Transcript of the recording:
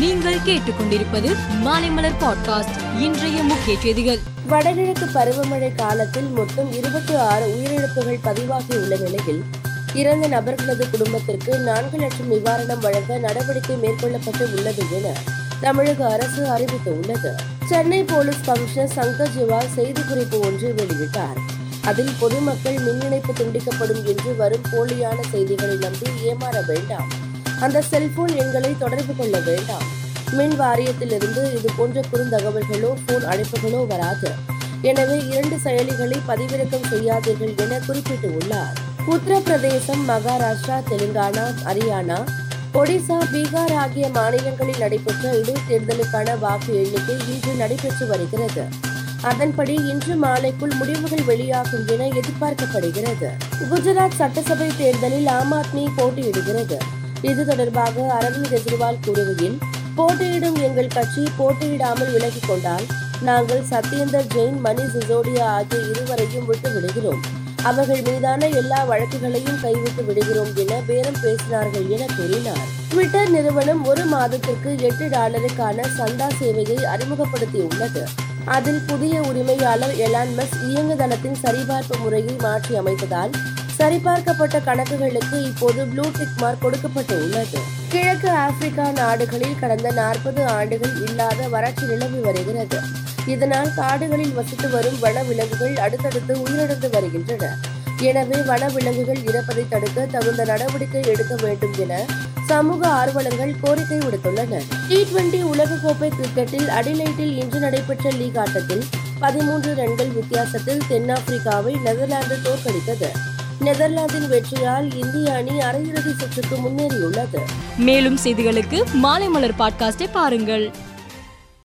நீங்கள் கேட்டுக்கொண்டிருப்பது மாலைமலர் பாட்காஸ்ட் இன்றைய முக்கிய செய்திகள். வடகிழக்கு பருவமழை காலத்தில் மொத்தம் இருபத்தி ஆறு உயிரிழப்புகள் பதிவாகியுள்ள நிலையில் இறந்த நபர்களது குடும்பத்திற்கு நான்கு லட்சம் நிவாரணம் வழங்க நடவடிக்கை மேற்கொள்ளப்பட்டு உள்ளது என தமிழக அரசு அறிவித்துள்ளது. சென்னை போலீஸ் கமிஷனர் சங்கர் ஜிவால் செய்திக்குறிப்பு ஒன்று வெளியிட்டார். அதில் பொதுமக்கள் மின் இணைப்பு துண்டிக்கப்படும் என்று வரும் போலியான செய்திகளை நம்பி ஏமாற வேண்டாம். அந்த செல்போன் எண்களை தொடர்பு கொள்ள வேண்டாம். மின் வாரியத்திலிருந்து இது போன்ற குறுந்தகவல்களோ போன் அழைப்புகளோ வராது. எனவே இரண்டு செயலிகளை பதிவிறக்கம் செய்யாதீர்கள் என குறிப்பிட்டுள்ளார். உத்தரப்பிரதேசம் மகாராஷ்டிரா தெலுங்கானா ஹரியானா ஒடிசா பீகார் ஆகிய மாநிலங்களில் நடைபெற்ற இடைத்தேர்தலுக்கான வாக்கு எண்ணிக்கை இன்று நடைபெற்று வருகிறது. அதன்படி இன்று மாலைக்குள் முடிவுகள் வெளியாகும் என எதிர்பார்க்கப்படுகிறது. குஜராத் சட்டசபை தேர்தலில் ஆம் ஆத்மி போட்டியிடுகிறது. இது தொடர்பாக அரவிந்த் கெஜ்ரிவால் கூறுகையில் போட்டியிடும் எங்கள் கட்சி போட்டியிடாமல் விலகிக் கொண்டால் நாங்கள் சத்யேந்தர் ஜெயின் மணி சிசோடியா ஆகிய இருவரையும் விட்டு விடுகிறோம். அவர்கள் மீதான எல்லா வழக்குகளையும் கைவிட்டு விடுகிறோம் என பேரம் பேசினார்கள் என கூறினார். ட்விட்டர் நிறுவனம் ஒரு மாதத்திற்கு எட்டு டாலருக்கான சந்தா சேவையை அறிமுகப்படுத்தியுள்ளது. அதில் புதிய உரிமையாளர் எலான் மஸ் இயங்குதளத்தின் சரிபார்ப்பு முறையை மாற்றி அமைத்ததால் சரிபார்க்கப்பட்ட கணக்குகளுக்கு இப்போது ப்ளூ டிக் மார்க் கொடுக்கப்பட்டு உள்ளது கிழக்கு ஆப்பிரிக்கா நாடுகளில் கடந்த நாற்பது ஆண்டுகள் இல்லாத வறட்சி நிலவி வருகிறது. இதனால் காடுகளில் வசித்து வரும் வனவிலங்குகள் அடுத்தடுத்து உயிரிழந்து வருகின்றன. எனவே வனவிலங்குகள் இறப்பதை தடுக்க தகுந்த நடவடிக்கை எடுக்க வேண்டும் என சமூக ஆர்வலர்கள் கோரிக்கை விடுத்துள்ளனர். டி டுவெண்டி உலகக்கோப்பை கிரிக்கெட்டில் அடிலைட்டில் இன்று நடைபெற்ற லீக் ஆட்டத்தில் பதிமூன்று ரன்கள் வித்தியாசத்தில் தென்னாப்பிரிக்காவை நெதர்லாந்து தோற்கடித்தது. நெதர்லாந்தின் வெற்றியால் இந்திய அணி அரையிறுதி சுற்றுக்கு முன்னேறியுள்ளது. மேலும் செய்திகளுக்கு மாலை மலர் பாட்காஸ்டை பாருங்கள்.